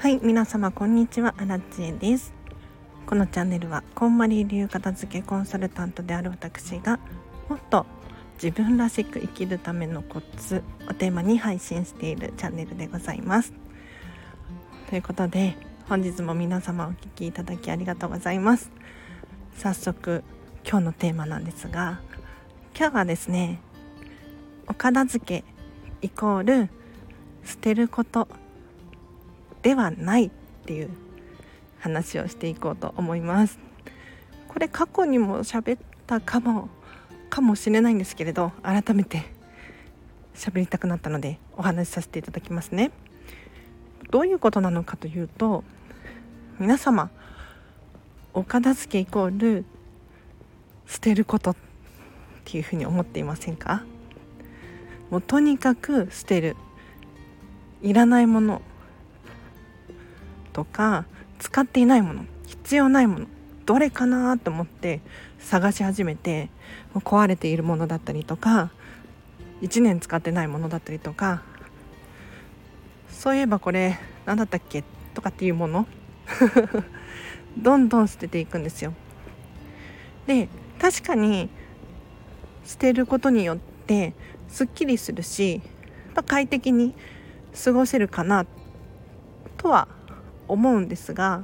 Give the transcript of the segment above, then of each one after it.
はい皆様こんにちは。アラチェです。このチャンネルはこんまり流片付けコンサルタントである私がもっと自分らしく生きるためのコツをテーマに配信しているチャンネルでございます。ということで本日も皆様お聴きいただきありがとうございます。早速今日のテーマなんですが今日はですねお片付けイコール捨てることではないっていう話をしていこうと思います。これ過去にも喋ったかもかもしれないんですけれど改めて喋りたくなったのでお話しさせていただきますね。どういうことなのかというと皆様お片付けイコール捨てることっていうふうに思っていませんか？もうとにかく捨てる。いらないものとか使っていないもの必要ないものどれかなと思って探し始めて壊れているものだったりとか1年使ってないものだったりとかそういえばこれ何だったっけ？とかっていうもの どんどん捨てていくんですよ。で確かに捨てることによってすっきりするし、ま、快適に過ごせるかなとは思うんですが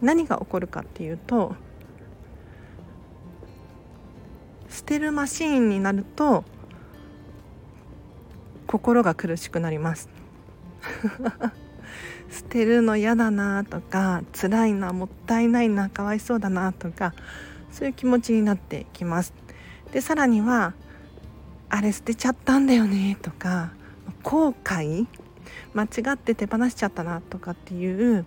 何が起こるかっていうと捨てるマシーンになると心が苦しくなります。捨てるの嫌だなとか辛いなもったいないなかわいそうだなとかそういう気持ちになってきます。でさらにはあれ捨てちゃったんだよねとか後悔間違って手放しちゃったなとかっていう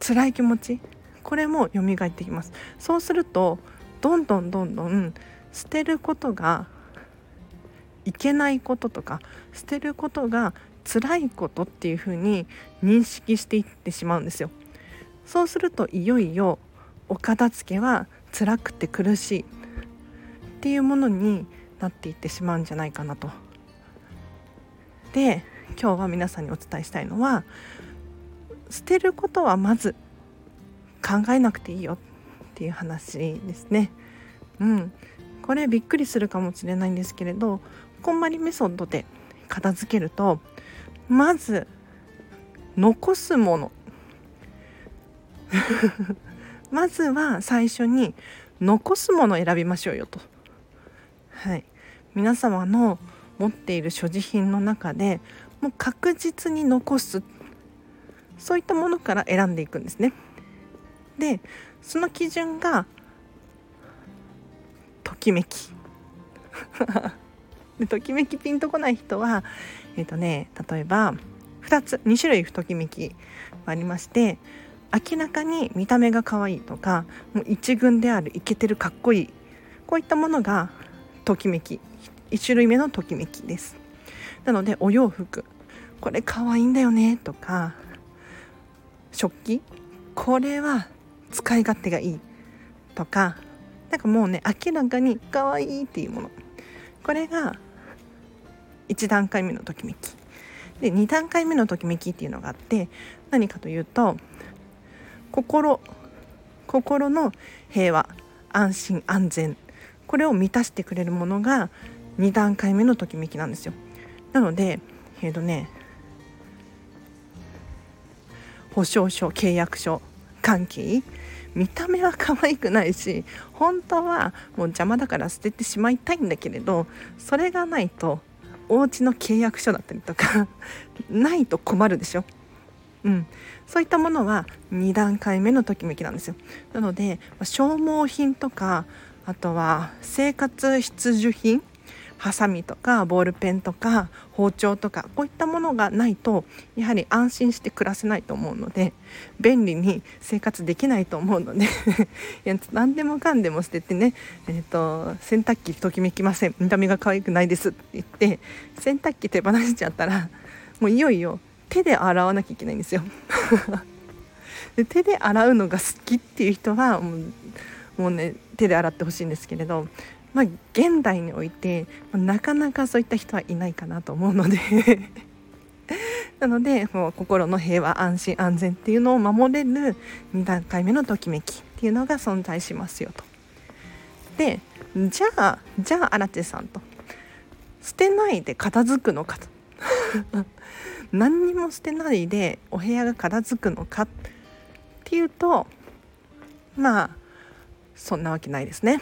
辛い気持ち。これも蘇ってきます。そうするとどんどんどんどん捨てることがいけないこととか捨てることが辛いことっていうふうに認識していってしまうんですよ。そうするといよいよお片付けは辛くて苦しいっていうものになっていってしまうんじゃないかなと。で今日は皆さんにお伝えしたいのは捨てることはまず考えなくていいよっていう話ですね。うん、これびっくりするかもしれないんですけれどこんまりメソッドで片付けるとまず残すもの まずは最初に残すものを選びましょうよと。はい、皆様の持っている所持品の中でもう確実に残す。そういったものから選んでいくんですね。でその基準がときめき。でときめきピンとこない人はえっ、ー、とね例えば2つ2種類ときめきありまして明らかに見た目が可愛いとかもう一軍であるイケてるかっこいい。こういったものがときめき。1種類目のときめきです。なのでお洋服。これ可愛いんだよね。とか食器。これは使い勝手がいい。とかなんかもうね明らかに可愛いっていうもの。これが1段階目のときめき。で2段階目のときめきっていうのがあって何かというと心。心の平和安心安全。これを満たしてくれるものが2段階目のときめきなんですよなのでえっ、ー、とね保証書契約書関係見た目は可愛くないし本当はもう邪魔だから捨ててしまいたいんだけれどそれがないとお家の契約書だったりとか ないと困るでしょ。うん、そういったものは2段階目のときめきなんですよ。なので消耗品とかあとは生活必需品ハサミとかボールペンとか包丁とかこういったものがないとやはり安心して暮らせないと思うので便利に生活できないと思うので いや何でもかんでも捨ててね、えーと、洗濯機ときめきません見た目が可愛くないですって言って洗濯機手放しちゃったらもういよいよ手で洗わなきゃいけないんですよ。で手で洗うのが好きっていう人はもうもうね手で洗ってほしいんですけれどまあ、現代においてまなかなかそういった人はいないかなと思うので。なのでもう心の平和安心安全っていうのを守れる2段階目のときめきっていうのが存在しますよと。でじゃあじゃあ荒地さんと。捨てないで片付くのかと。何にも捨てないでお部屋が片付くのか。っていうとまあそんなわけないですね。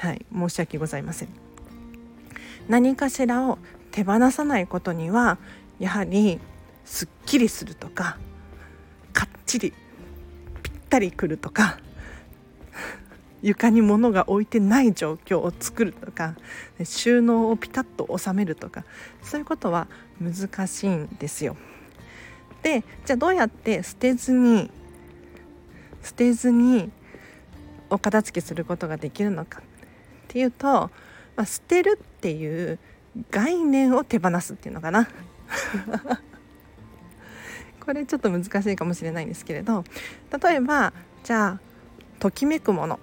はい申し訳ございません何かしらを手放さないことにはやはりすっきりするとかかっちりぴったりくるとか床に物が置いてない状況を作るとか収納をピタッと収めるとかそういうことは難しいんですよ。でじゃあどうやって捨てずに捨てずにお片付けすることができるのかっていうと、まあ、捨てるっていう概念を手放すっていうのかな。これちょっと難しいかもしれないんですけれど例えばじゃあときめくもの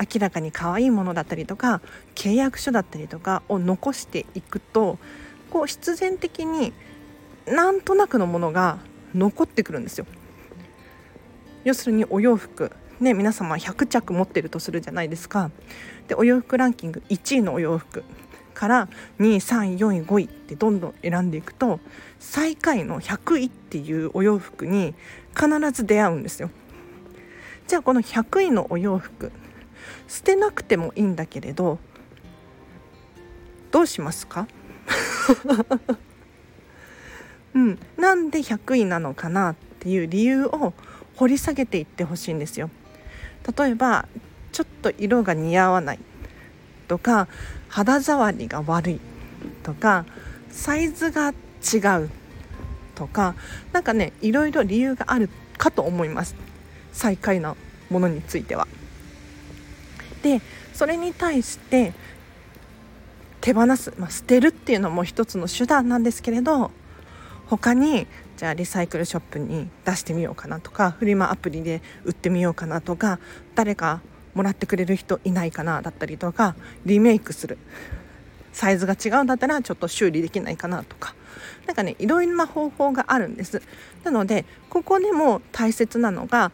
明らかに可愛いものだったりとか契約書だったりとかを残していくとこう必然的になんとなくのものが残ってくるんですよ。要するにお洋服ね皆様100着持ってるとするじゃないですか。でお洋服ランキング1位のお洋服から2位3位4位5位ってどんどん選んでいくと最下位の100位っていうお洋服に必ず出会うんですよ。じゃあこの100位のお洋服捨てなくてもいいんだけれどどうしますか？うん、なんで100位なのかなっていう理由を掘り下げていってほしいんですよ。例えばちょっと色が似合わない。とか肌触りが悪い。とかサイズが違う。とか何かねいろいろ理由があるかと思います。最下位なものについては。でそれに対して手放す、まあ、捨てるっていうのも一つの手段なんですけれど他にじゃあリサイクルショップに出してみようかなとかフリマアプリで売ってみようかなとか誰かもらってくれる人いないかなだったりとかリメイクする。サイズが違うんだったらちょっと修理できないかなとか。何かねいろいろな方法があるんです。なのでここでも大切なのが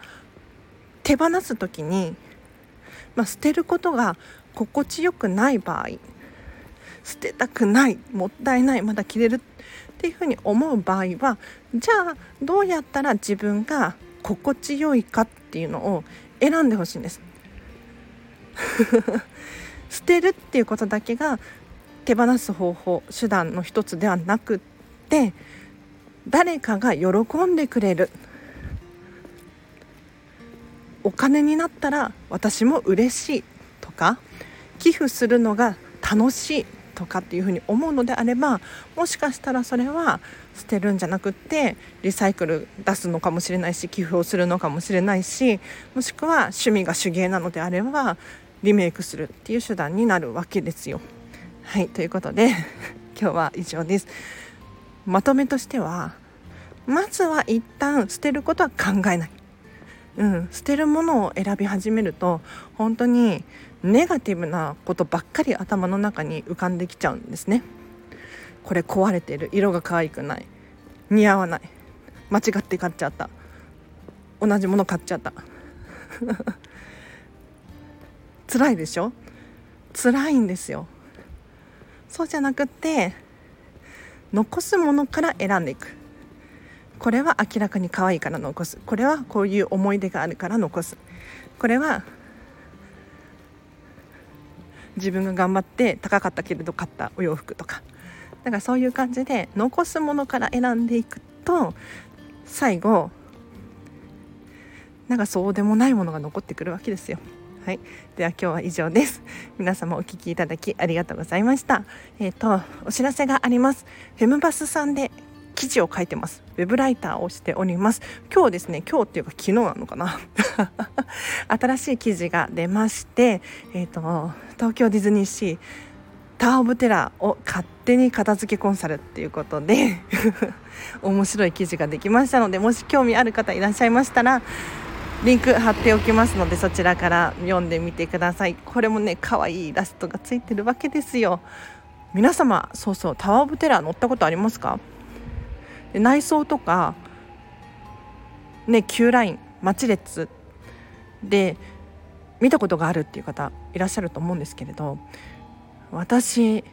手放す時にまあ、捨てることが心地よくない場合捨てたくないもったいないまだ着れるっていうふうに思う場合はじゃあどうやったら自分が心地よいかっていうのを選んでほしいんです。捨てるっていうことだけが手放す方法手段の一つではなくって誰かが喜んでくれるお金になったら私も嬉しいとか寄付するのが楽しいとかっていうふうに思うのであればもしかしたらそれは捨てるんじゃなくってリサイクル出すのかもしれないし寄付をするのかもしれないしもしくは趣味が手芸なのであればリメイクするっていう手段になるわけですよ。はいということで 今日は以上です。まとめとしてはまずは一旦捨てることは考えないうん、捨てるものを選び始めると本当にネガティブなことばっかり頭の中に浮かんできちゃうんですね。これ壊れてる色が可愛くない。似合わない。間違って買っちゃった。同じもの買っちゃった。辛いでしょ？辛いんですよ。そうじゃなくって残すものから選んでいく。これは明らかに可愛いから残すこれはこういう思い出があるから残すこれは自分が頑張って高かったけれど買ったお洋服とかだからそういう感じで残すものから選んでいくと最後なんかそうでもないものが残ってくるわけですよ。はい、では今日は以上です。皆様お聞きいただきありがとうございました。えっ、ー、とお知らせがあります。フェムバスさんで記事を書いてます。ウェブライターをしております。今日ですね今日っていうか昨日なのかな。新しい記事が出ましてえっ、ー、と東京ディズニーシータワー・オブ・テラーを勝手に片付けコンサルっていうことで 面白い記事ができましたのでもし興味ある方いらっしゃいましたらリンク貼っておきますのでそちらから読んでみてください。これもね可愛いイラストがついてるわけですよ。皆様そうそうタワー・オブ・テラー乗ったことありますか？で内装とかね Q ライン待ち列で見たことがあるっていう方いらっしゃると思うんですけれど私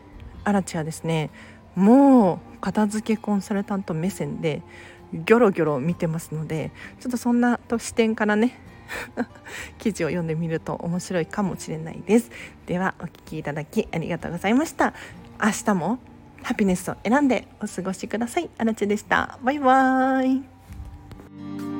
アラチはですねもう片付けコンサルタント目線でギョロギョロ見てますのでちょっとそんな視点からね 記事を読んでみると面白いかもしれないです。ではお聞きいただきありがとうございました。明日もハピネスを選んでお過ごしください。あらちでした。バイバーイ。